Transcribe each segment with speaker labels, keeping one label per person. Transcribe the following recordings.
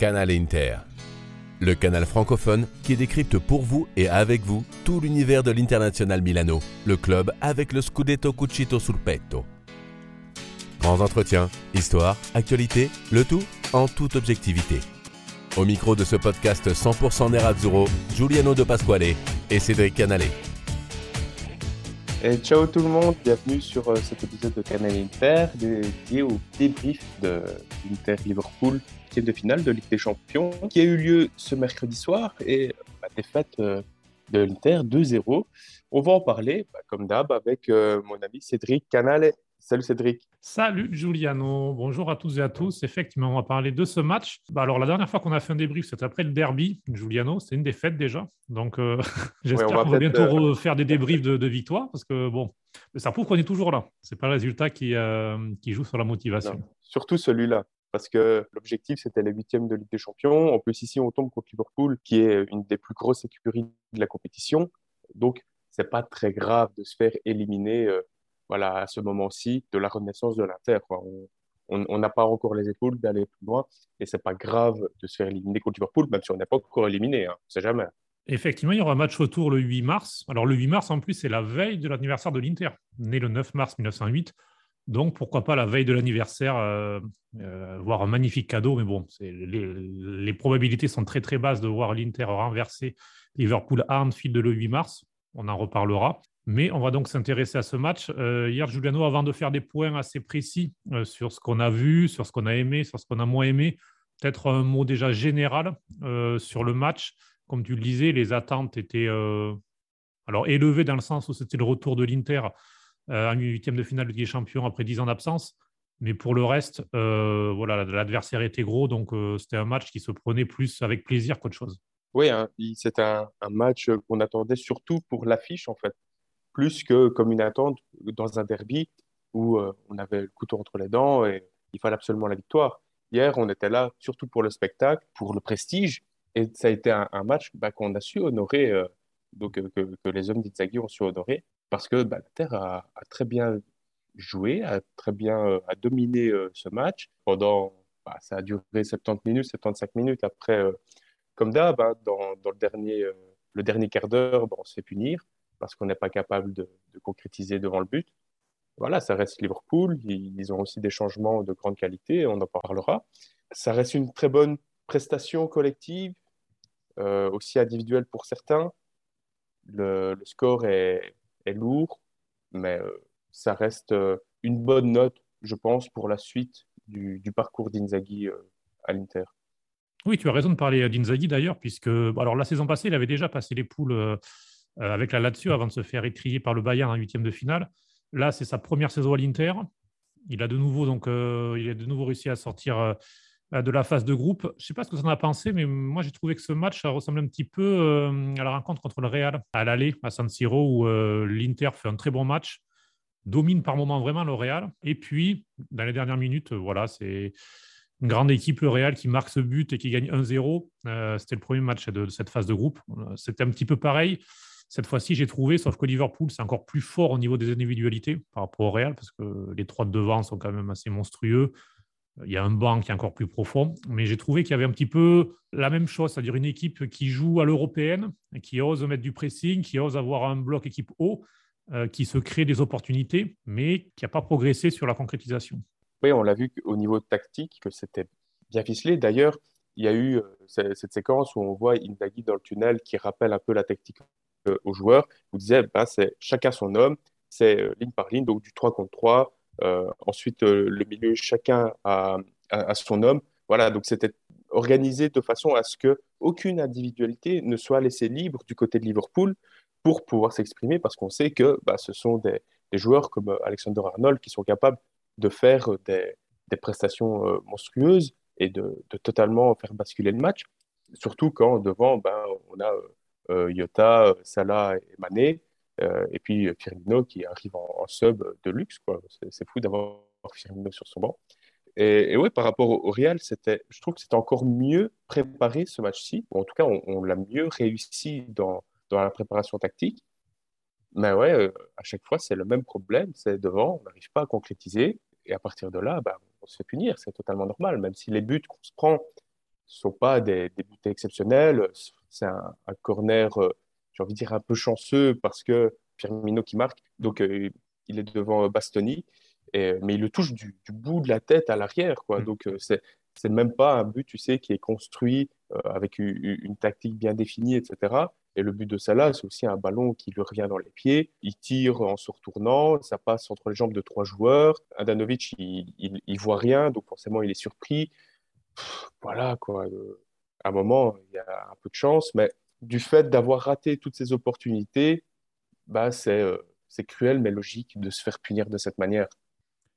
Speaker 1: Canal Inter, le canal francophone qui décrypte pour vous et avec vous tout l'univers de l'International Milano, le club avec le Scudetto Cucito sul petto. Grands entretiens, histoire, actualité, le tout en toute objectivité. Au micro de ce podcast 100% Nerazzurro, Giuliano de Pasquale et Cédric Canale.
Speaker 2: Ciao tout le monde, bienvenue sur euh, cet épisode de Canal Inter dédié au débrief de l'Inter Liverpool, qui de finale de Ligue des Champions, qui a eu lieu ce mercredi soir et la défaite euh, de l'Inter 2-0. On va en parler, bah, comme d'hab, avec euh, mon ami Cédric Canale. Salut Cédric.
Speaker 3: Salut Giuliano, bonjour à tous et à tous. Effectivement, on va parler de ce match. Bah alors, la dernière fois qu'on a fait un débrief, c'était après le derby. Giuliano, c'était une défaite déjà. Donc, euh, j'espère qu'on va bientôt euh, refaire des débriefs de, victoire parce que, bon, ça prouve qu'on est toujours là. Ce n'est pas le résultat qui, euh, qui joue sur la motivation.
Speaker 2: surtout celui-là. Parce que l'objectif, c'était les huitièmes de Ligue des Champions. En plus, ici, on tombe contre Liverpool, qui est une des plus grosses écuries de la compétition. Donc, c'est pas très grave de se faire éliminer voilà, à ce moment-ci de la renaissance de l'Inter. On n'a pas encore les épaules d'aller plus loin et c'est pas grave de se faire éliminer contre Liverpool, même si on n'est pas encore éliminé, hein, c'est jamais.
Speaker 3: Effectivement, il y aura un match retour le 8 mars. Alors le 8 mars, en plus, c'est la veille de l'anniversaire de l'Inter, né le 9 mars 1908. Donc pourquoi pas la veille de l'anniversaire, euh, euh, voir un magnifique cadeau. Mais bon, les, les, probabilités sont très très basses de voir l'Inter renverser Liverpool à Anfield le 8 mars. On en reparlera. Mais on va donc s'intéresser à ce match. Euh, hier, Giuliano, avant de faire des points assez précis euh, sur ce qu'on a vu, sur ce qu'on a aimé, sur ce qu'on a moins aimé, peut-être un mot déjà général euh, sur le match. Comme tu le disais, les attentes étaient alors élevées dans le sens où c'était le retour de l'Inter en huitième de finale de Ligue des Champions après dix ans d'absence. Mais pour le reste, voilà, l'adversaire était gros, donc c'était un match qui se prenait plus avec plaisir qu'autre chose.
Speaker 2: Oui, hein, un, un, match qu'on attendait surtout pour l'affiche, en fait plus que comme une attente dans un derby où euh, on avait le couteau entre les dents et il fallait absolument la victoire. Hier, on était là surtout pour le spectacle, pour le prestige, et ça a été un, match bah, qu'on a su honorer, euh, donc euh, que, les hommes d'Itzaghi ont su honorer, parce que bah, la Terre a, très bien joué, a très bien dominé ce match pendant, bah, ça a duré 70 minutes, 75 minutes. Après, comme d'hab, hein, dans, le dernier, le dernier quart d'heure, on se fait punir parce qu'on n'est pas capable de, concrétiser devant le but. Voilà, ça reste Liverpool. Ils, ont aussi des changements de grande qualité, on en parlera. Ça reste une très bonne prestation collective, euh, aussi individuelle pour certains. Le, score est, lourd, mais euh, ça reste euh, une bonne note, je pense, pour la suite du, parcours d'Inzaghi à l'Inter.
Speaker 3: Oui, tu as raison de parler d'Inzaghi d'ailleurs, puisque alors la saison passée, il avait déjà passé les poules avec la Lazio avant de se faire étrier par le Bayern en huitième de finale. Là, c'est sa première saison à l'Inter. Il a de nouveau donc euh, il a de nouveau réussi à sortir euh, de la phase de groupe. Je ne sais pas ce que vous en avez pensé, mais moi j'ai trouvé que ce match ressemble un petit peu à la rencontre contre le Real à l'aller à San Siro où l'Inter fait un très bon match, domine par moments vraiment le Real. Et puis dans les dernières minutes, voilà, c'est une grande équipe, le Real, qui marque ce but et qui gagne 1-0. C'était le premier match de cette phase de groupe. C'était un petit peu pareil. Cette fois-ci, j'ai trouvé, sauf que Liverpool, c'est encore plus fort au niveau des individualités par rapport au Real, parce que les trois de devant sont quand même assez monstrueux. Il y a un banc qui est encore plus profond, mais j'ai trouvé qu'il y avait un petit peu la même chose, c'est-à-dire une équipe qui joue à l'européenne, qui ose mettre du pressing, qui ose avoir un bloc équipe haut, euh, qui se crée des opportunités, mais qui n'a pas progressé sur la concrétisation.
Speaker 2: Oui, on l'a vu au niveau tactique que c'était bien ficelé. D'ailleurs, il y a eu euh, cette séquence où on voit Indagi dans le tunnel qui rappelle un peu la tactique euh, aux joueurs. Vous disiez, ben, c'est chacun son homme, c'est euh, ligne par ligne, donc du 3 contre 3. Euh, ensuite, le milieu, chacun a, son homme. Voilà, donc c'était organisé de façon à ce que aucune individualité ne soit laissée libre du côté de Liverpool pour pouvoir s'exprimer, parce qu'on sait que bah, ce sont des, joueurs comme Alexander Arnold qui sont capables de faire des, prestations monstrueuses et de, totalement faire basculer le match, surtout quand devant, ben, on a Yota, euh, Salah et Mané. Euh, et puis Firmino qui arrive en, sub de luxe. C'est fou d'avoir Firmino sur son banc. Et, ouais, par rapport au, Real, je trouve que c'était encore mieux préparé ce match-ci. en tout cas, on, l'a mieux réussi dans, la préparation tactique. Mais ouais, à chaque fois, c'est le même problème. C'est devant, on n'arrive pas à concrétiser. Et à partir de là, bah, on se fait punir. C'est totalement normal. Même si les buts qu'on se prend sont pas des, des buts exceptionnels. C'est un, corner, euh, j'ai envie de dire, un peu chanceux parce que Firmino qui marque, donc euh, il est devant Bastoni, et, mais il le touche du, bout de la tête à l'arrière. quoi. Mm. Donc c'est c'est même pas un but, tu sais, qui est construit avec une, une, tactique bien définie, etc. Et le but de Salah, c'est aussi un ballon qui lui revient dans les pieds. Il tire en se retournant, ça passe entre les jambes de trois joueurs. Adanovic, il, il, voit rien, donc forcément, il est surpris. voilà, quoi. À un moment, il y a un peu de chance, mais du fait d'avoir raté toutes ces opportunités, bah, c'est euh, cruel, mais logique de se faire punir de cette manière,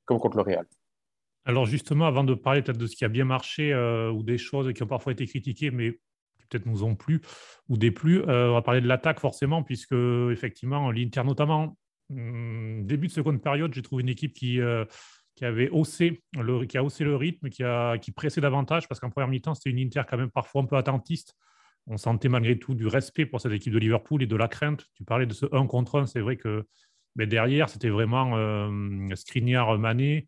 Speaker 2: comme contre le Real.
Speaker 3: Alors justement, avant de parler de ce qui a bien marché euh, ou des choses qui ont parfois été critiquées, mais peut-être nous ont plu ou déplu. Euh, on va parler de l'attaque forcément, puisque effectivement, l'Inter notamment, hum, début de seconde période, j'ai trouvé une équipe qui, qui avait haussé le, qui a haussé le rythme, qui, a, qui pressait davantage, parce qu'en première mi-temps, c'était une Inter quand même parfois un peu attentiste. On sentait malgré tout du respect pour cette équipe de Liverpool et de la crainte. Tu parlais de ce 1 contre 1, c'est vrai que mais derrière, c'était vraiment euh, Skriniar Mané,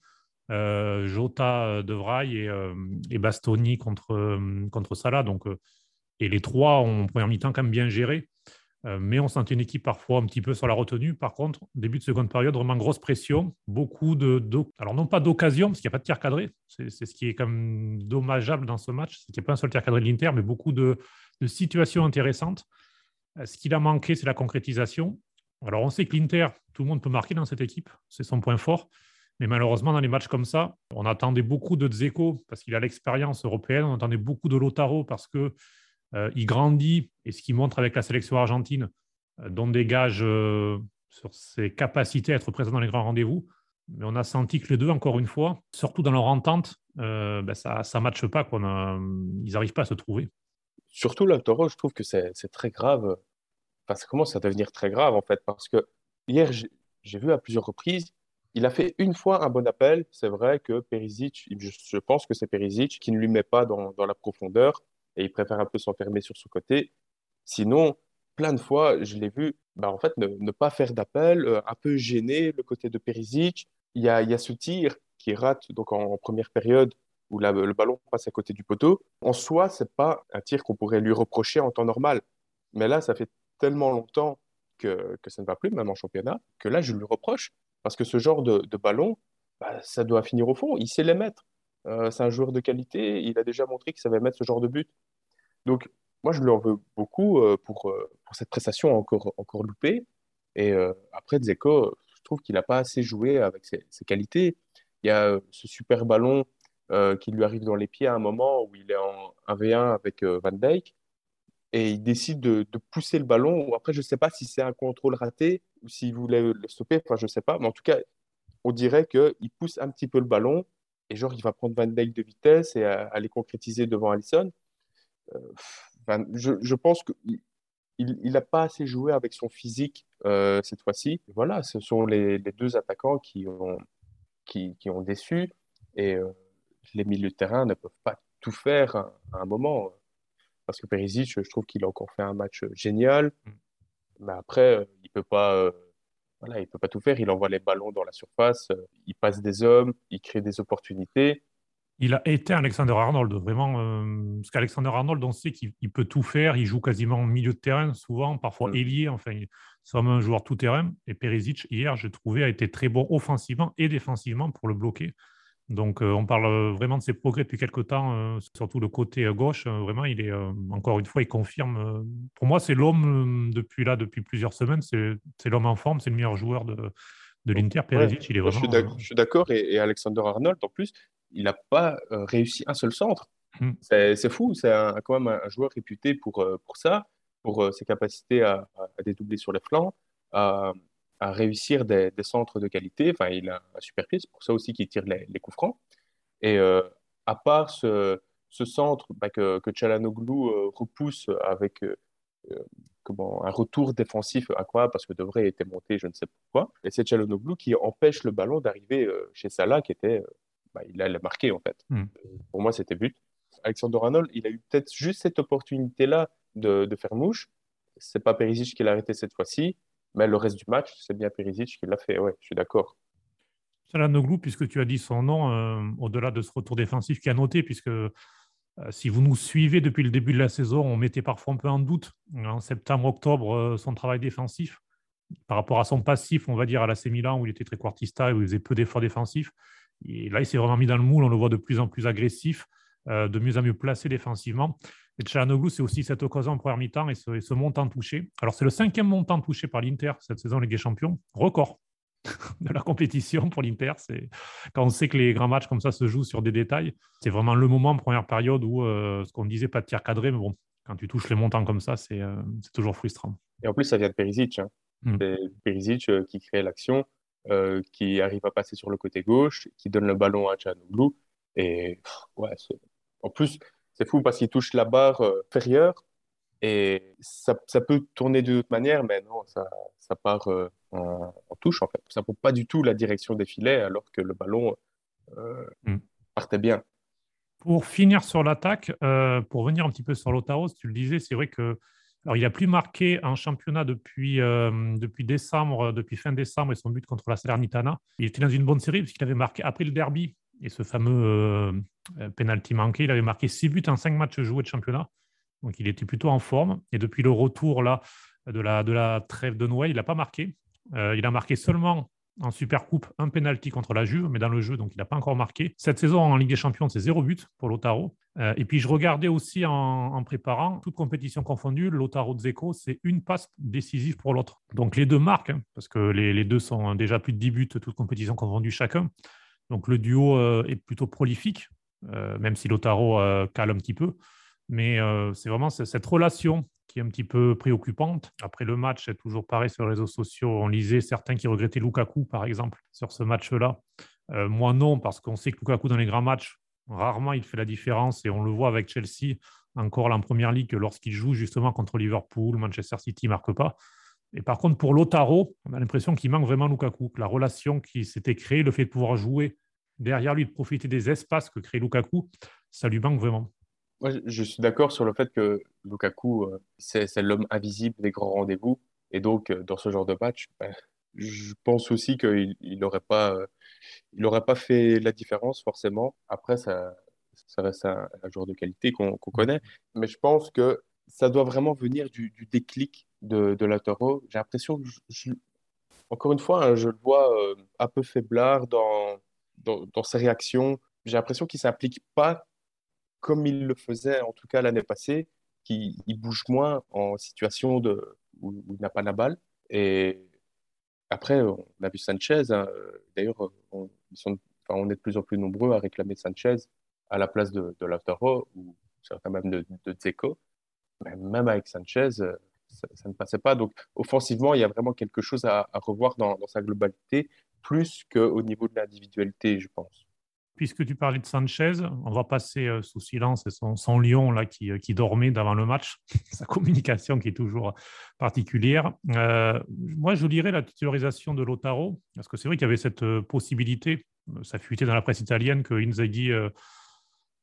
Speaker 3: euh, Jota De Vrij et, Bastoni contre, contre Salah. Donc, et les trois ont, en première mi-temps, quand même bien géré. Euh, mais on sentait une équipe parfois un petit peu sur la retenue. Par contre, début de seconde période, vraiment grosse pression, beaucoup de, alors non pas d'occasion parce qu'il n'y a pas de tir cadré, c'est ce qui est même dommageable dans ce match, c'est qu'il n'y a pas un seul tir cadré de l'Inter, mais beaucoup de, situations intéressantes. Euh, ce qu'il a manqué, c'est la concrétisation. Alors on sait que l'Inter, tout le monde peut marquer dans cette équipe, c'est son point fort. Mais malheureusement, dans les matchs comme ça, on attendait beaucoup de Dzeko parce qu'il a l'expérience européenne. On attendait beaucoup de Lotaro parce que il grandit et ce qu'il montre avec la sélection argentine euh, donne des gages euh, sur ses capacités à être présent dans les grands rendez-vous. Mais on a senti que les deux, encore une fois, surtout dans leur entente, ben ça ne matche pas. Quoi. ils n'arrivent pas à se trouver.
Speaker 2: Surtout là, Toro, je trouve que c'est très grave. Enfin, ça commence à devenir très grave, en fait, parce que hier, j'ai vu à plusieurs reprises, il a fait une fois un bon appel. C'est vrai que Perisic, je, pense que c'est Perisic qui ne lui met pas dans la profondeur et il préfère un peu s'enfermer sur son côté. Sinon, plein de fois, je l'ai vu, bah, en fait, ne, pas faire d'appel, euh, un peu gêner le côté de Perisic. Il y a, ce tir qui rate donc en, première période où le ballon passe à côté du poteau. En soi, c'est pas un tir qu'on pourrait lui reprocher en temps normal. Mais là, ça fait tellement longtemps que, ça ne va plus, même en championnat, que là, je lui reproche. Parce que ce genre de, de ballon, bah, ça doit finir au fond. Il sait les mettre. Euh, c'est un joueur de qualité. Il a déjà montré qu'il savait mettre ce genre de but. Donc, moi, je lui en veux beaucoup euh, pour, euh, pour cette prestation encore, encore loupée. Et après, Dzeko, je trouve qu'il n'a pas assez joué avec ses, qualités. Il y a ce super ballon qui lui arrive dans les pieds à un moment où il est en 1v1 avec Van Dijk. Et il décide de, de, pousser le ballon. Après, je ne sais pas si c'est un contrôle raté ou s'il voulait le stopper. Enfin, je ne sais pas. Mais en tout cas, on dirait qu'il pousse un petit peu le ballon et genre, il va prendre Van Dijk de vitesse et aller concrétiser devant Allison. Euh, je, pense qu'il il n'a pas assez joué avec son physique euh, cette fois-ci. Voilà, ce sont les, deux attaquants qui ont, qui, qui ont déçu. Et euh, les milieux de terrain ne peuvent pas tout faire à, un moment. Parce que Perisic, je trouve qu'il a encore fait un match génial. Mm. Mais après, il ne peut pas voilà, il ne peut pas tout faire. Il envoie les ballons dans la surface, euh, il passe des hommes, il crée des opportunités.
Speaker 3: Il a été Alexander Arnold, vraiment. Euh, parce qu'Alexander Arnold, on sait qu'il peut tout faire. Il joue quasiment au milieu de terrain, souvent, parfois mm. ailier. Enfin, c'est un joueur tout-terrain. Et Perisic, hier, j'ai trouvé, a été très bon offensivement et défensivement pour le bloquer. Donc, euh, on parle euh, vraiment de ses progrès depuis quelques temps, euh, surtout le côté gauche. vraiment, il est encore une fois, il confirme. pour moi, c'est l'homme depuis là, depuis plusieurs semaines. C'est l'homme en forme, c'est le meilleur joueur de, de l'Inter. Perisic, il est
Speaker 2: vraiment. Je suis d'accord. Et, Alexander Arnold, en plus, il n'a pas réussi un seul centre. Hmm. C'est fou. C'est quand même un, joueur réputé pour, pour ça, pour ses capacités à, à, dédoubler sur les flancs, à, à réussir des, centres de qualité. Enfin, il a un super pied, c'est pour ça aussi qu'il tire les, coups francs. Et euh, à part ce, centre bah, que, que Chalanoglu euh, repousse avec euh, comment, un retour défensif incroyable parce que Devray était monté, je ne sais pourquoi, et c'est Chalanoglu qui empêche le ballon d'arriver chez Salah qui était, bah, il a marqué en fait. Hmm. Pour moi, c'était but. Alexander Arnold, il a eu peut-être juste cette opportunité-là de, de, faire mouche. C'est pas Perisic qui l'a arrêté cette fois-ci. Mais le reste du match, c'est bien Perisic qui l'a fait. Ouais, je suis d'accord.
Speaker 3: Salanoglu, puisque tu as dit son nom, euh, au-delà de ce retour défensif qui a noté, puisque si vous nous suivez depuis le début de la saison, on mettait parfois un peu en doute en septembre, octobre son travail défensif par rapport à son passif, on va dire, à l'AC Milan, où il était très quartista et où il faisait peu d'efforts défensifs. Là, il s'est vraiment mis dans le moule, on le voit de plus en plus agressif, de mieux en mieux placé défensivement. Et Tchalanoglu, c'est aussi cette occasion en première mi-temps et ce, montant touché. Alors, c'est le cinquième montant touché par l'Inter cette saison Ligue des Champions, record de la compétition pour l'Inter. C'est quand on sait que les grands matchs comme ça se jouent sur des détails, c'est vraiment le moment en première période où euh, ce qu'on disait pas de tir cadré, mais bon, quand tu touches les montants comme ça, c'est euh, toujours frustrant.
Speaker 2: Et en plus, ça vient de Perisic. Hein. Hmm. C'est Perisic euh, qui crée l'action, qui arrive à passer sur le côté gauche, qui donne le ballon à Tchalanoglu. Et ouais, en plus, c'est fou parce qu'il touche la barre euh, inférieure et ça, ça, peut tourner de toute manière, mais non, ça, ça part euh, en, touche en fait. Ça ne prend pas du tout la direction des filets alors que le ballon euh, mm. partait bien.
Speaker 3: Pour finir sur l'attaque, pour venir un petit peu sur l'Otaros, tu le disais, c'est vrai que alors, il n'a plus marqué un championnat depuis, depuis décembre, depuis fin décembre et son but contre la Salernitana. Il était dans une bonne série parce qu'il avait marqué après le derby et ce fameux euh, penalty manqué. Il avait marqué 6 buts en 5 matchs joués de championnat. Donc il était plutôt en forme. Et depuis le retour de, la, de trêve de Noël, il n'a pas marqué. Euh, il a marqué seulement en Super Coupe un penalty contre la Juve, mais dans le jeu, donc il n'a pas encore marqué. Cette saison en Ligue des Champions, c'est zéro but pour Lotaro. Euh, et puis je regardais aussi en, préparant, toute compétition confondue, Lotaro Zeko, c'est une passe décisive pour l'autre. Donc les deux marquent, hein, parce que les, les, deux sont déjà plus de 10 buts, toute compétition confondue chacun. Donc le duo est plutôt prolifique. Euh, même si Lotaro euh, cale un petit peu. Mais euh, c'est vraiment cette relation qui est un petit peu préoccupante. Après le match, c'est toujours pareil sur les réseaux sociaux. On lisait certains qui regrettaient Lukaku, par exemple, sur ce match-là. moi, non, parce qu'on sait que Lukaku, dans les grands matchs, rarement il fait la différence. Et on le voit avec Chelsea, encore en première ligue, lorsqu'il joue justement contre Liverpool, Manchester City ne marque pas. Et par contre, pour Lotaro, on a l'impression qu'il manque vraiment Lukaku. La relation qui s'était créée, le fait de pouvoir jouer derrière lui, de profiter des espaces que crée Lukaku, ça lui manque vraiment.
Speaker 2: Moi, je suis d'accord sur le fait que Lukaku, euh, c'est l'homme invisible des grands rendez-vous. Et donc, euh, dans ce genre de match, ben, je pense aussi qu'il n'aurait pas, euh, pas fait la différence forcément. Après, ça, ça reste un, joueur de qualité qu'on connaît. Mais je pense que ça doit vraiment venir du, déclic de, de. J'ai l'impression encore une fois, hein, je le vois un peu faiblard dans, dans, ses réactions. J'ai l'impression qu'il ne s'implique pas comme il le faisait, en tout cas l'année passée, qu'il bouge moins en situation de, où, il n'a pas la balle. Et après, on a vu Sanchez. Hein. D'ailleurs, on, est de plus en plus nombreux à réclamer Sanchez à la place de, de Lautaro ou certains même de, de Zeko. Même avec Sanchez, ça, ne passait pas. Donc, offensivement, il y a vraiment quelque chose à, revoir dans, sa globalité plus qu'au niveau de l'individualité, je pense.
Speaker 3: Puisque tu parlais de Sanchez, on va passer euh, sous silence son, son lion là, qui, euh, dormait d'avant le match, sa communication qui est toujours particulière. Euh, moi, je lirais la titularisation de Lotaro, parce que c'est vrai qu'il y avait cette possibilité, ça fuitait dans la presse italienne, que Inzaghi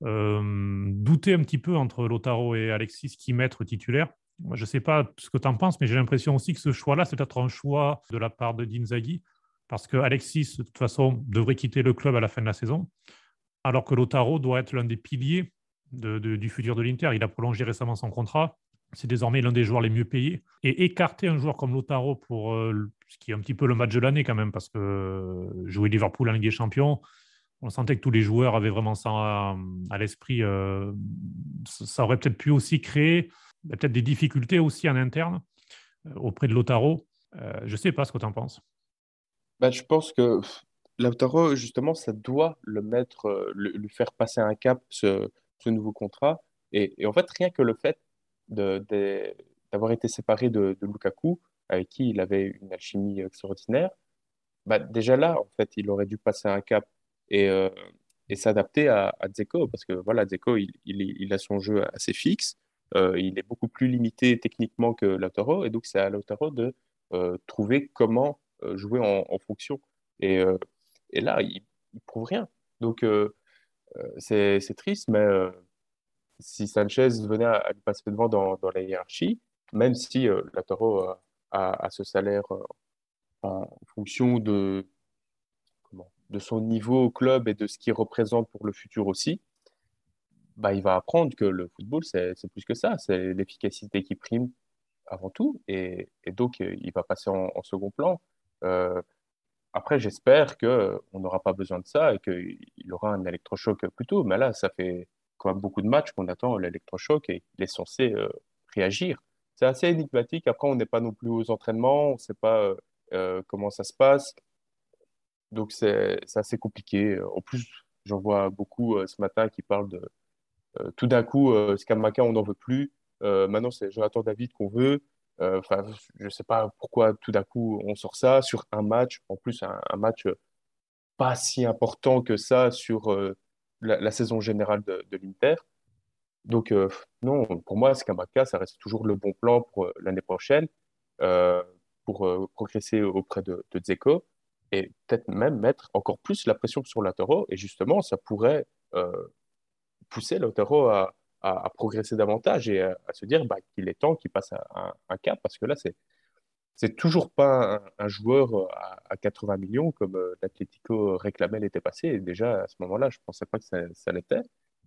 Speaker 3: doutait un petit peu entre Lotaro et Alexis qui mettre titulaire. Moi, je ne sais pas ce que tu en penses, mais j'ai l'impression aussi que ce choix-là, c'est peut-être un choix de la part de Inzaghi parce que Alexis, de toute façon, devrait quitter le club à la fin de la saison, alors que Lotaro doit être l'un des piliers du futur de l'Inter. Il a prolongé récemment son contrat. C'est désormais l'un des joueurs les mieux payés. Et écarter un joueur comme Lotaro pour euh, ce qui est un petit peu le match de l'année quand même, parce que euh, jouer Liverpool en Ligue des Champions, on sentait que tous les joueurs avaient vraiment ça à, l'esprit. Euh, ça aurait peut-être pu aussi créer peut-être des difficultés aussi en interne auprès de Lotaro. je ne sais pas ce que tu en penses.
Speaker 2: Bah, je pense que Lautaro, justement, ça doit le mettre, euh, lui faire passer un cap, ce, nouveau contrat. Et, en fait, rien que le fait d'avoir été séparé de, de, Lukaku, avec qui il avait une alchimie extraordinaire, bah, déjà là, en fait, il aurait dû passer un cap et, euh, et s'adapter à, à parce que voilà, Dzeko, il, il, a son jeu assez fixe, euh, il est beaucoup plus limité techniquement que Lautaro, et donc c'est à Lautaro de trouver comment euh, jouer en, fonction. Et, euh, et, là, il ne prouve rien. Donc, euh, c'est triste, mais si Sanchez venait à, lui passer devant dans, la hiérarchie, même si euh, Lataro a, ce salaire en fonction de, de son niveau au club et de ce qu'il représente pour le futur aussi, bah, il va apprendre que le football, c'est plus que ça. C'est l'efficacité qui prime avant tout. Et, donc, il va passer en, second plan. après, j'espère qu'on n'aura pas besoin de ça et qu'il aura un électrochoc plus tôt. Mais là, ça fait quand même beaucoup de matchs qu'on attend l'électrochoc et il est censé réagir. C'est assez énigmatique. Après, on n'est pas non plus aux entraînements, on ne sait pas comment ça se passe. Donc, c'est assez compliqué. En plus, j'en vois beaucoup ce matin qui parlent de tout d'un coup, Skamaka, on n'en veut plus. maintenant, c'est Jonathan David qu'on veut. Enfin, je ne sais pas pourquoi tout d'un coup on sort ça sur un match. En plus, un, match pas si important que ça sur la, saison générale de, l'Inter. Donc, non, pour moi, Skamaka, ça reste toujours le bon plan pour l'année prochaine, pour progresser auprès de, de et peut-être même mettre encore plus la pression sur Latoro. Et justement, ça pourrait euh, pousser Lautaro à, à, progresser davantage et à, se dire bah, qu'il est temps qu'il passe un, un, cap parce que là, c'est c'est toujours pas un, joueur euh, à, 80 millions comme euh, l'Atlético réclamait l'été passé. Et déjà, à ce moment-là, je ne pensais pas que ça, ça l'était.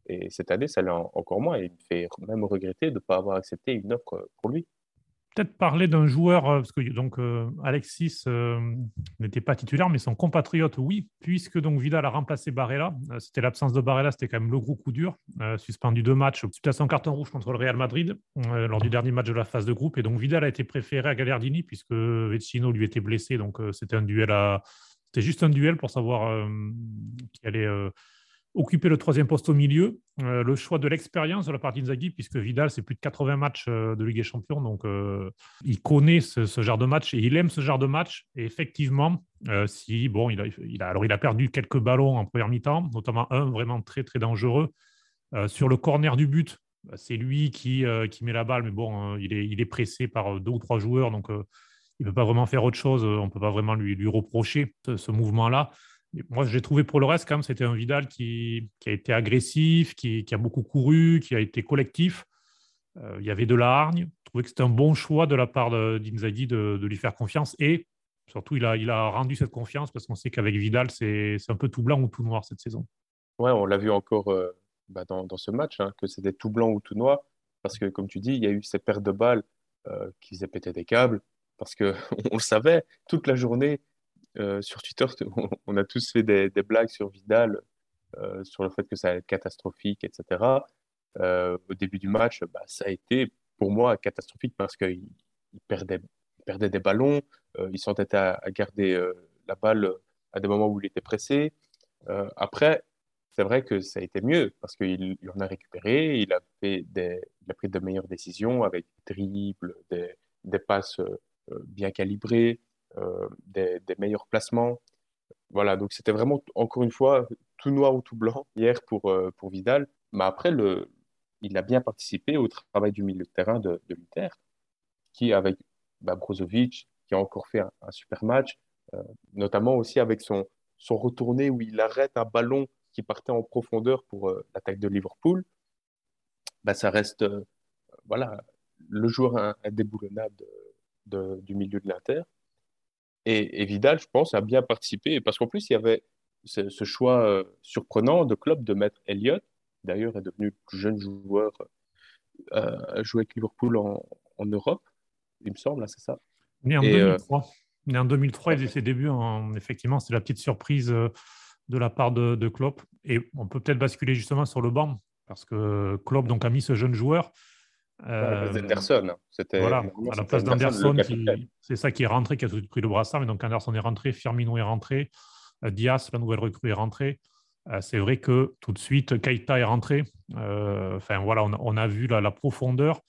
Speaker 2: Et cette année, ça l'est encore moins. Et il me fait même regretter de ne pas avoir accepté une offre pour lui
Speaker 3: peut-être parler d'un joueur, euh, parce que donc euh, Alexis euh, n'était pas titulaire, mais son compatriote, oui, puisque donc Vidal a remplacé Barella. c'était l'absence de Barella, c'était quand même le gros coup dur. suspendu deux matchs suite son carton rouge contre le Real Madrid lors du dernier match de la phase de groupe. Et donc Vidal a été préféré à Gallardini puisque Vecino lui était blessé. Donc c'était un duel à. C'était juste un duel pour savoir qui allait occuper le troisième poste au milieu. Euh, le choix de l'expérience de la part d'Inzaghi, puisque Vidal, c'est plus de 80 matchs euh, de Ligue des Champions, donc euh, il connaît ce, genre de match et il aime ce genre de match. Et effectivement, si bon, il a, alors il a perdu quelques ballons en première mi-temps, notamment un vraiment très très dangereux sur le corner du but. Bah, c'est lui qui, qui met la balle, mais bon, il, est, il est pressé par deux ou trois joueurs, donc il ne peut pas vraiment faire autre chose. On ne peut pas vraiment lui, lui reprocher ce mouvement-là moi, j'ai trouvé pour le reste, quand même, c'était un Vidal qui, a été agressif, qui, a beaucoup couru, qui a été collectif. Euh, il y avait de la hargne. Je trouvais que c'était un bon choix de la part d'Inzaghi de, de, lui faire confiance. Et surtout, il a, il a rendu cette confiance parce qu'on sait qu'avec Vidal, c'est un peu tout blanc ou tout noir cette saison.
Speaker 2: Ouais, on l'a vu encore euh, bah, dans, ce match, hein, que c'était tout blanc ou tout noir. Parce que, comme tu dis, il y a eu ces pertes de balles euh, qui faisaient péter des câbles. Parce qu'on le savait, toute la journée, euh, sur Twitter, on a tous fait des, blagues sur Vidal, euh, sur le fait que ça allait être catastrophique, etc. Euh, au début du match, bah, ça a été pour moi catastrophique parce qu'il perdait, perdait des ballons, il s'entêtait à, garder la balle à des moments où il était pressé. après, c'est vrai que ça a été mieux parce qu'il en a récupéré, il a, fait des, il a pris de meilleures décisions avec des dribbles, des passes bien calibrées. Euh, des, meilleurs placements. Voilà, donc c'était vraiment, encore une fois, tout noir ou tout blanc hier pour, euh, pour Vidal. Mais après, le, il a bien participé au travail du milieu de terrain de, de l'Inter, qui, avec bah, Brozovic, qui a encore fait un, super match, euh, notamment aussi avec son, son retourné où il arrête un ballon qui partait en profondeur pour l'attaque de Liverpool. Bah, ça reste voilà, le joueur indéboulonnable du milieu de l'Inter. Et, Vidal, je pense, a bien participé parce qu'en plus, il y avait ce, choix euh, surprenant de club de mettre Elliott. D'ailleurs, est devenu le plus jeune joueur euh, à jouer avec Liverpool en, Europe, il me semble, c'est ça.
Speaker 3: Né en 2003. Euh, Né en 2003, il ses débuts. Effectivement, c'est la petite surprise de la part de, de Klopp. Et on peut peut-être basculer justement sur le banc parce que Klopp donc, a mis ce jeune joueur
Speaker 2: euh, Anderson.
Speaker 3: C'était, voilà, à la place d'Anderson, c'est ça qui est rentré, qui a tout pris le brassard. Mais donc Anderson est rentré, Firmino est rentré, euh, Diaz, la nouvelle recrue, est rentrée. Euh, c'est vrai que tout de suite, Keita est rentré. Enfin voilà, on, a vu la, profondeur.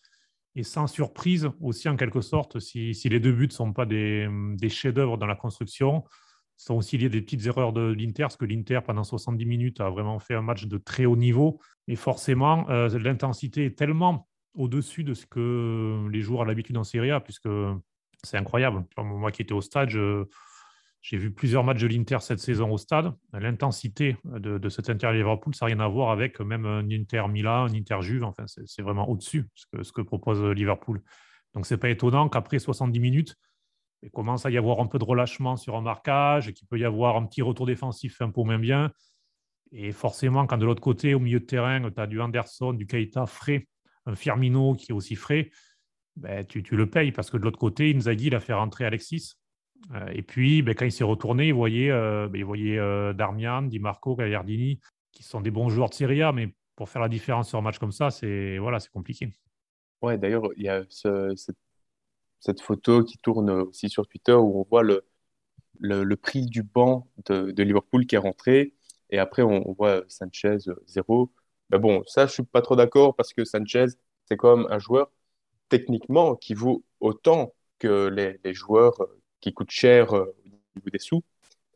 Speaker 3: Et sans surprise aussi, en quelque sorte, si, si les deux buts ne sont pas des, des chefs-d'œuvre dans la construction, sont aussi liés des petites erreurs de l'Inter, parce que l'Inter, pendant 70 minutes, a vraiment fait un match de très haut niveau. Et forcément, l'intensité est tellement au-dessus de ce que les joueurs ont l'habitude en Serie A, puisque c'est incroyable. Moi qui étais au stade, j'ai vu plusieurs matchs de l'Inter cette saison au stade. L'intensité de, cet Inter Liverpool, ça n'a rien à voir avec même un Inter Milan, un Inter Juve. Enfin, c'est vraiment au-dessus ce que, ce que propose Liverpool. Donc, c'est pas étonnant qu'après 70 minutes, il commence à y avoir un peu de relâchement sur un marquage, qu'il peut y avoir un petit retour défensif un peu moins bien. Et forcément, quand de l'autre côté, au milieu de terrain, tu as du Anderson, du Keita frais, Firmino qui est aussi frais, ben, tu, le payes parce que de l'autre côté, Inzaghi, il a fait rentrer Alexis. Euh, et puis, ben, quand il s'est retourné, il voyait, euh, ben, euh, Darmian, Di Marco, Gagliardini, qui sont des bons joueurs de Serie A, mais pour faire la différence sur un match comme ça, c'est voilà, compliqué.
Speaker 2: Ouais, d'ailleurs, il y a cette, photo qui tourne aussi sur Twitter où on voit le, prix du banc de, de, Liverpool qui est rentré. Et après, on, voit Sanchez zéro. Mais bon, ça, je suis pas trop d'accord parce que Sanchez, c'est comme un joueur techniquement qui vaut autant que les, joueurs qui coûtent cher euh, au niveau des sous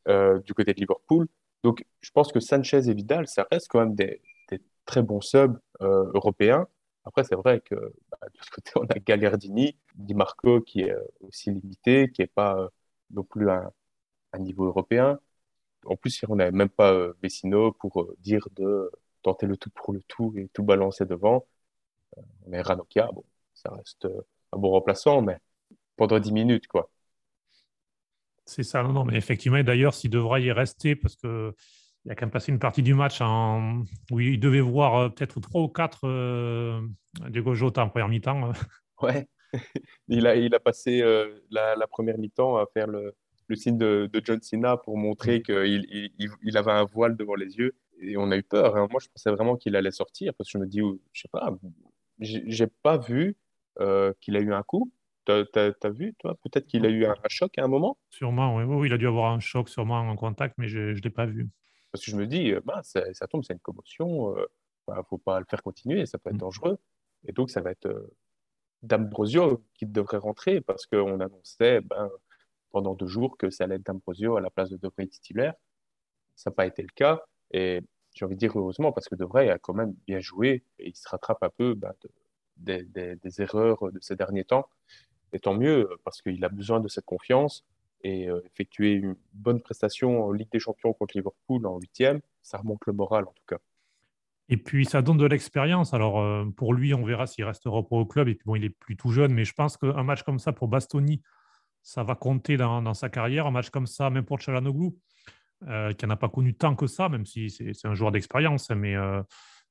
Speaker 2: euh, du côté de Liverpool. Donc, je pense que Sanchez et Vidal, ça reste quand même des, très bons subs euh, européens. Après, c'est vrai que bah, de l'autre côté, on a Gagliardini, Di Marco qui est aussi limité, qui n'est pas non plus un niveau européen. En plus, on n'avait même pas euh, Vecino pour euh, dire de tenter le tout pour le tout et tout balancer devant. Euh, mais Ranocchia, bon, ça reste un bon remplaçant, mais pendant 10 minutes, quoi.
Speaker 3: C'est ça, non, non, mais effectivement, d'ailleurs, s'il devrait y rester, parce que il a quand même passé une partie du match en... où il devait voir peut-être trois ou quatre euh, Diego Jota en première mi-temps.
Speaker 2: Ouais, il a, il a passé la, la, première mi-temps à faire le, le signe de, John Cena pour montrer qu'il il, avait un voile devant les yeux. Et on a eu peur. Hein. Moi, je pensais vraiment qu'il allait sortir parce que je me dis, je sais pas, j'ai pas vu euh, qu'il a eu un coup. T'as as, vu, toi? Peut-être qu'il a eu un, choc à un moment?
Speaker 3: Sûrement, oui. oui. Il a dû avoir un choc sûrement en contact, mais je ne l'ai pas vu.
Speaker 2: Parce que je me dis, bah, ça, tombe, c'est une commotion. Il euh, ne bah, faut pas le faire continuer, ça peut être mm. dangereux. Et donc, ça va être euh, D'Ambrosio qui devrait rentrer parce qu'on annonçait ben, pendant deux jours que ça allait être D'Ambrosio à la place de Devray titulaire. Ça n'a pas été le cas. Et j'ai envie de dire heureusement parce que Devray a quand même bien joué et il se rattrape un peu bah, des, erreurs de ces derniers temps. Et tant mieux parce qu'il a besoin de cette confiance et euh, effectuer une bonne prestation en Ligue des Champions contre Liverpool en huitième, ça remonte le moral en tout cas.
Speaker 3: Et puis ça donne de l'expérience. Alors euh, pour lui, on verra s'il restera au club. Et puis bon, il est plus tout jeune, mais je pense qu'un match comme ça pour Bastoni, ça va compter dans, sa carrière. Un match comme ça, même pour Chalanoglu, euh, qui n'a pas connu tant que ça, même si c'est un joueur d'expérience, mais, euh,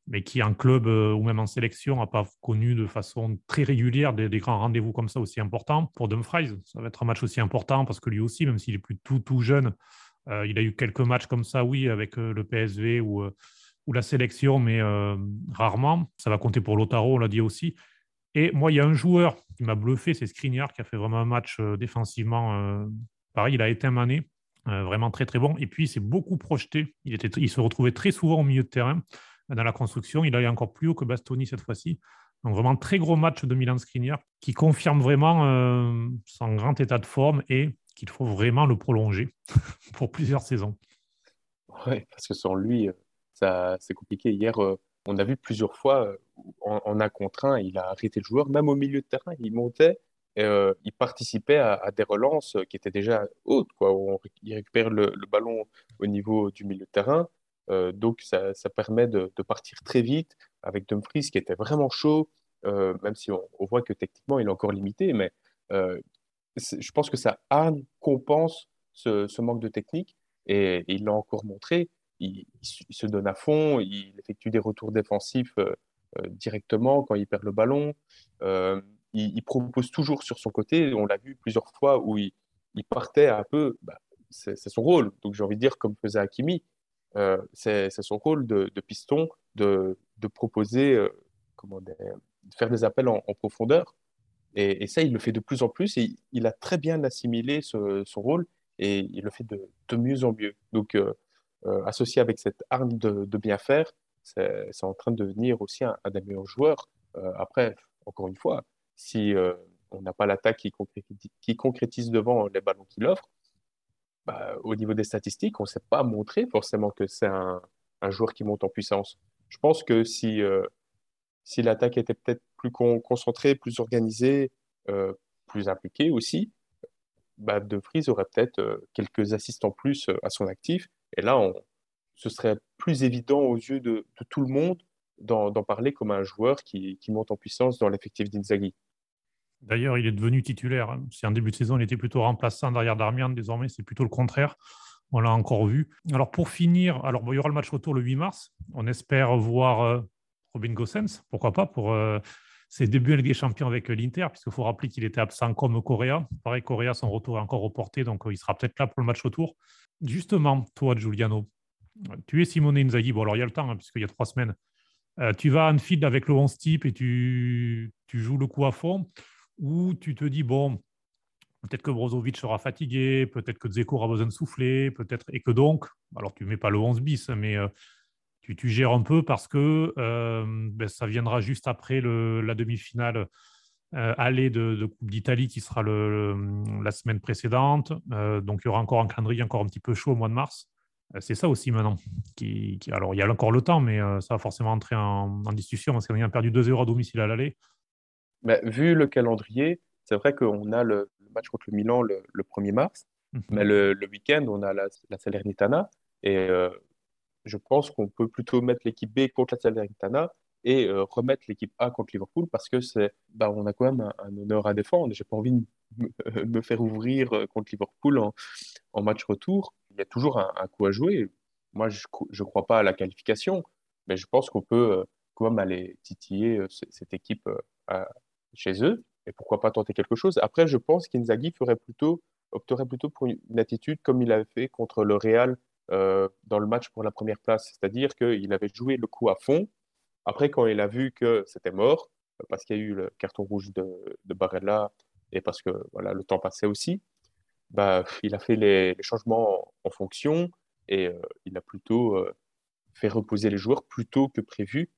Speaker 3: mais qui en club euh, ou même en sélection n'a pas connu de façon très régulière des, grands rendez-vous comme ça aussi importants. Pour Dumfries, ça va être un match aussi important parce que lui aussi, même s'il est plus tout, tout jeune, il a eu quelques matchs comme ça, oui, avec le PSV ou, ou la sélection, mais rarement. Ça va compter pour Lotaro, on l'a dit aussi. Et moi, il y a un joueur qui m'a bluffé, c'est Skriniar, qui a fait vraiment un match défensivement. Pareil, il a été un mané, vraiment très très bon. Et puis, il s'est beaucoup projeté. Il, était, il se retrouvait très souvent au milieu de terrain dans la construction. Il allait encore plus haut que Bastoni cette fois-ci. Donc, vraiment, très gros match de Milan Skriniar qui confirme vraiment son grand état de forme et qu'il faut vraiment le prolonger pour plusieurs saisons.
Speaker 2: Oui, parce que sans lui, ça, c'est compliqué. Hier, on a vu plusieurs fois, euh, en, un contre un, il a arrêté le joueur, même au milieu de terrain, il montait, euh, il participait à, des relances qui étaient déjà hautes. Il récupère le, ballon au niveau du milieu de terrain, euh, donc ça, permet de, partir très vite avec Dumfries qui était vraiment chaud, même si on, voit que techniquement il est encore limité, mais je pense que ça compense ce, manque de technique et il l'a encore montré il, se donne à fond, il effectue des retours défensifs euh, euh, directement quand il perd le ballon. Euh, il, propose toujours sur son côté. On l'a vu plusieurs fois où il, partait un peu. Bah, c'est son rôle. Donc j'ai envie de dire, comme faisait Hakimi, c'est son rôle de, piston de, proposer, comment de faire des appels en, profondeur. Et, ça, il le fait de plus en plus et il a très bien assimilé son rôle et il le fait de, mieux en mieux. Donc, euh, associé avec cette arme de, bien faire, c'est en train de devenir aussi un, des meilleurs joueurs. Euh, après, encore une fois, si euh, on n'a pas l'attaque qui, qui, concrétise devant les ballons qu'il offre, bah, au niveau des statistiques, on ne s'est pas montré forcément que c'est un, joueur qui monte en puissance. Je pense que si, si l'attaque était peut-être plus concentrée, plus organisée, plus impliquée aussi, bah, De Vries aurait peut-être quelques assists en plus à son actif et là, ce serait plus évident aux yeux de, tout le monde d'en parler comme un joueur qui, monte en puissance dans l'effectif d'Inzaghi.
Speaker 3: D'ailleurs, il est devenu titulaire. Si en début de saison, il était plutôt remplaçant derrière Darmian, désormais, c'est plutôt le contraire. On l'a encore vu. Alors pour finir, alors il y aura le match retour le 8 mars. On espère voir Robin Gosens, pourquoi pas, pour ses débuts en Ligue des Champions avec l'Inter, puisqu'il faut rappeler qu'il était absent comme Correa. Pareil, Correa, son retour est encore reporté, donc il sera peut-être là pour le match retour. Justement, toi, Giuliano, tu es Simone Inzaghi. Bon, alors il y a le temps, hein, puisqu'il y a trois semaines. Euh, tu vas à Anfield avec le 11 type et tu, joues le coup à fond, ou tu te dis, bon, peut-être que Brozovic sera fatigué, peut-être que Dzeko aura besoin de souffler, peut-être, et que donc, alors tu ne mets pas le 11 bis, mais euh, tu, gères un peu parce que euh, ben, ça viendra juste après la demi-finale aller de, Coupe d'Italie qui sera le, la semaine précédente. donc il y aura encore un calendrier encore un petit peu chaud au mois de mars. Euh, c'est ça aussi maintenant. Alors, il y a encore le temps, mais euh, ça va forcément entrer en, discussion parce qu'on a perdu 2-0 à domicile à l'aller.
Speaker 2: Mais vu le calendrier, c'est vrai qu'on a le, match contre le Milan le, 1er mars, mhm. mais le, week-end, on a la, la Salernitana. Et euh, je pense qu'on peut plutôt mettre l'équipe B contre la Salernitana et remettre l'équipe A contre Liverpool parce que c'est, bah, on a quand même un, honneur à défendre. J'ai pas envie de me, faire ouvrir contre Liverpool en, en match retour il y a toujours un, coup à jouer. Moi, je ne crois pas à la qualification, mais je pense qu'on peut euh, quand même aller titiller euh, cette équipe euh, chez eux. Et pourquoi pas tenter quelque chose Après, je pense qu'Inzaghi ferait plutôt, opterait plutôt pour une attitude comme il avait fait contre le Real dans le match pour la première place. C'est-à-dire qu'il avait joué le coup à fond. Après, quand il a vu que c'était mort, parce qu'il y a eu le carton rouge de, de Barella et parce que voilà, le temps passait aussi, bah, il a fait les, changements en, fonction et euh, il a plutôt euh, fait reposer les joueurs plus tôt que prévu.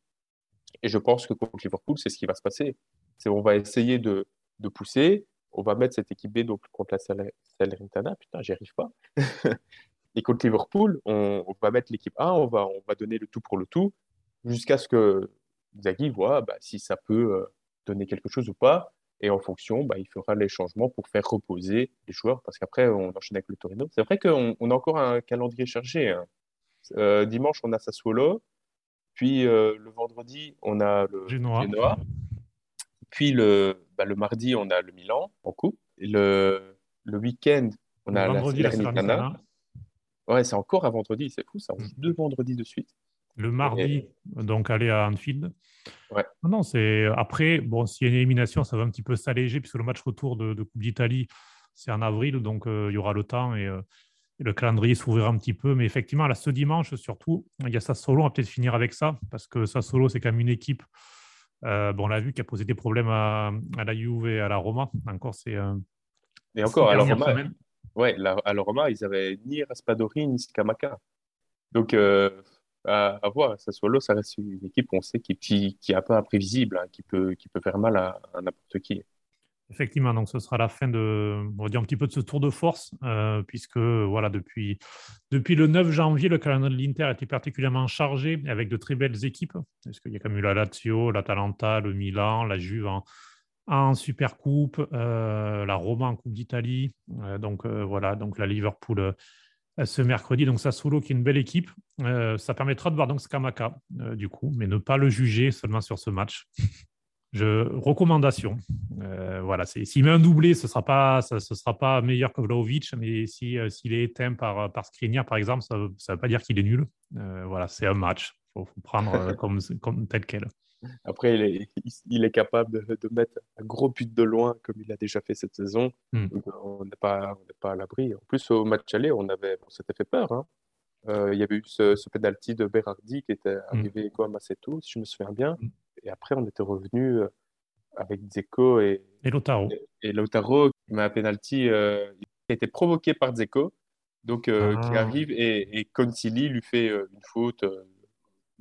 Speaker 2: Et je pense que contre Liverpool, c'est ce qui va se passer. C'est on va essayer de, de, pousser, on va mettre cette équipe B donc contre la Salernitana, putain, j'y arrive pas. et contre Liverpool, on, on va mettre l'équipe A, on va, on va donner le tout pour le tout, jusqu'à ce que Zaghi voit bah, si ça peut euh, donner quelque chose ou pas. Et en fonction, bah, il fera les changements pour faire reposer les joueurs, parce qu'après, on enchaîne avec le Torino. C'est vrai qu'on on a encore un calendrier chargé. Hein. Euh, dimanche, on a Sassuolo. Puis euh, le vendredi, on a le Genoa. Puis le, bah, le mardi, on a le Milan en coupe. Et le, le week-end, on a la Salernitana. Ouais, c'est encore un vendredi, c'est fou, ça. On joue deux vendredis de suite.
Speaker 3: Le mardi, donc aller à Anfield. Non, c'est après, bon, s'il y a une élimination, ça va un petit peu s'alléger puisque le match retour de, Coupe d'Italie, c'est en avril, donc euh, il y aura le temps et, euh, le calendrier s'ouvrira un petit peu. Mais effectivement, là, ce dimanche, surtout, il y a Sassolo, on va peut-être finir avec ça parce que Sassolo, c'est quand même une équipe, euh, bon, on l'a vu, qui a posé des problèmes à, la Juve et à la Roma. Encore, c'est.
Speaker 2: et encore, à la Roma, ouais, à la Roma, ils avaient ni Raspadori ni Scamaca. Donc, à, voir. Sassuolo, ça reste une équipe, on sait, qui, qui, qui est un peu imprévisible, hein, qui, peut, qui peut faire mal à, n'importe qui.
Speaker 3: Effectivement, donc ce sera la fin de, on va dire un petit peu de ce tour de force, euh, puisque voilà, depuis, depuis le 9 janvier, le calendrier de l'Inter été particulièrement chargé avec de très belles équipes, parce qu'il y a quand même eu la Lazio, l'Atalanta, le Milan, la Juve en, en Super Coupe, euh, la Roma en Coupe d'Italie, euh, donc voilà, donc la Liverpool ce mercredi. Donc Sassuolo qui est une belle équipe. Ça permettra de voir donc Skamaka du coup, mais ne pas le juger seulement sur ce match. Je, recommandation. Voilà, s'il met un doublé, ce ne sera, pas, ça, ce sera pas meilleur que Vlaovic, mais s'il est éteint par, par Skriniar, par exemple, ça ne veut pas dire qu'il est nul. voilà, c'est un match. Il faut, prendre comme, comme tel quel.
Speaker 2: Après, il est, il est capable de, mettre un gros but de loin, comme il a déjà fait cette saison. Hmm. on n'est pas, pas à l'abri. En plus, au match aller, on, avait, on s'était fait peur. Hein. Euh, il y avait eu ce, ce penalty de Berardi qui était hmm. arrivé quand même assez tôt, si je me souviens bien. Hmm. Et après, on était revenu euh, avec Zeko et,
Speaker 3: et Lotaro.
Speaker 2: Et, Lotaro, met un penalty euh, qui a été provoqué par Zeko, donc qui ah. arrive et, et Concili lui fait une faute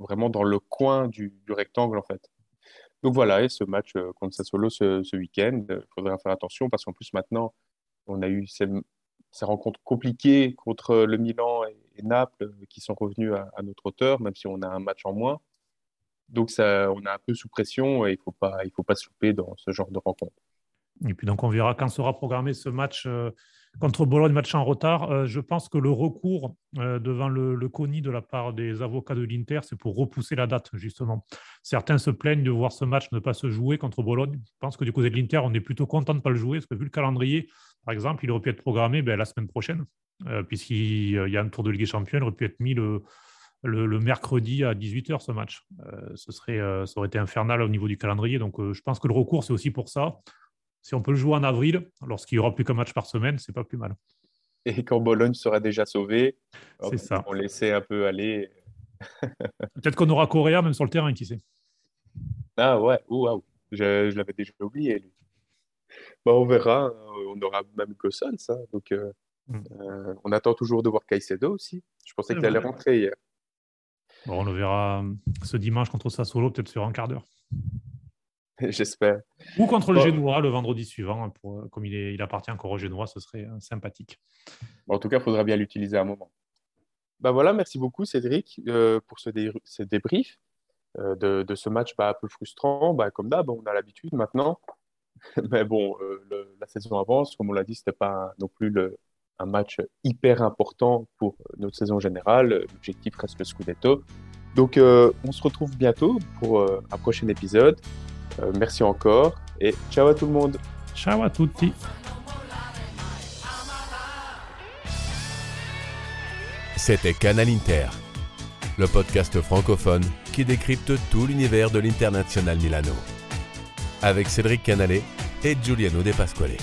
Speaker 2: vraiment dans le coin du, rectangle en fait. Donc voilà, et ce match euh, contre Sassuolo ce, ce week-end, il faudra faire attention parce qu'en plus maintenant, on a eu ces, rencontres compliquées contre le Milan et, Naples euh, qui sont revenus à, notre hauteur, même si on a un match en moins. Donc on est un peu sous pression et il ne faut pas, faut pas se louper dans ce genre de rencontre.
Speaker 3: Et puis donc on verra quand sera programmé ce match euh, contre Bologne, match en retard. Euh, je pense que le recours euh, devant le, le, CONI de la part des avocats de l'Inter, c'est pour repousser la date, justement. Certains se plaignent de voir ce match ne pas se jouer contre Bologne. Je pense que du côté de l'Inter, on est plutôt content de ne pas le jouer, parce que vu le calendrier, par exemple, il aurait pu être programmé ben, la semaine prochaine. puisqu'il y a un tour de Ligue des Champions, il aurait pu être mis le, le, mercredi à 18h ce match. ce serait, ça aurait été infernal au niveau du calendrier. Donc je pense que le recours, c'est aussi pour ça. Si on peut le jouer en avril, lorsqu'il n'y aura plus qu'un match par semaine, c'est pas plus mal.
Speaker 2: Et quand Bologne sera déjà sauvé,
Speaker 3: ça.
Speaker 2: On laissait un peu aller.
Speaker 3: Peut-être qu'on aura Correa même sur le terrain, qui sait.
Speaker 2: Ah ouais, waouh, je, je l'avais déjà oublié. Lui. Bah, on verra, on aura même Gossons. Hein. donc, euh, hmm. euh, on attend toujours de voir Caicedo aussi. Je pensais qu'il allait rentrer hier.
Speaker 3: Bon, on le verra euh, ce dimanche contre Sassuolo, peut-être sur un quart d'heure.
Speaker 2: J'espère.
Speaker 3: Ou contre le Génois le vendredi suivant, hein, pour, comme il, est, il appartient encore au Génois, ce serait sympathique.
Speaker 2: en tout cas, il faudra bien l'utiliser à un moment. Bah voilà, merci beaucoup Cédric pour ce, débrief de, de, ce match bah, un peu frustrant. Bah, comme d'hab, on a l'habitude maintenant. Mais bon, euh, la saison avance. Comme on l'a dit, ce n'était pas non plus un match hyper important pour notre saison générale. L'objectif reste le Scudetto. Donc, euh, on se retrouve bientôt pour euh, un prochain épisode. merci encore et ciao à tout le monde.
Speaker 3: Ciao à tutti.
Speaker 1: C'était Canal Inter, le podcast francophone qui décrypte tout l'univers de l'international Milano avec Cédric Canalé et Giuliano De Pasquale.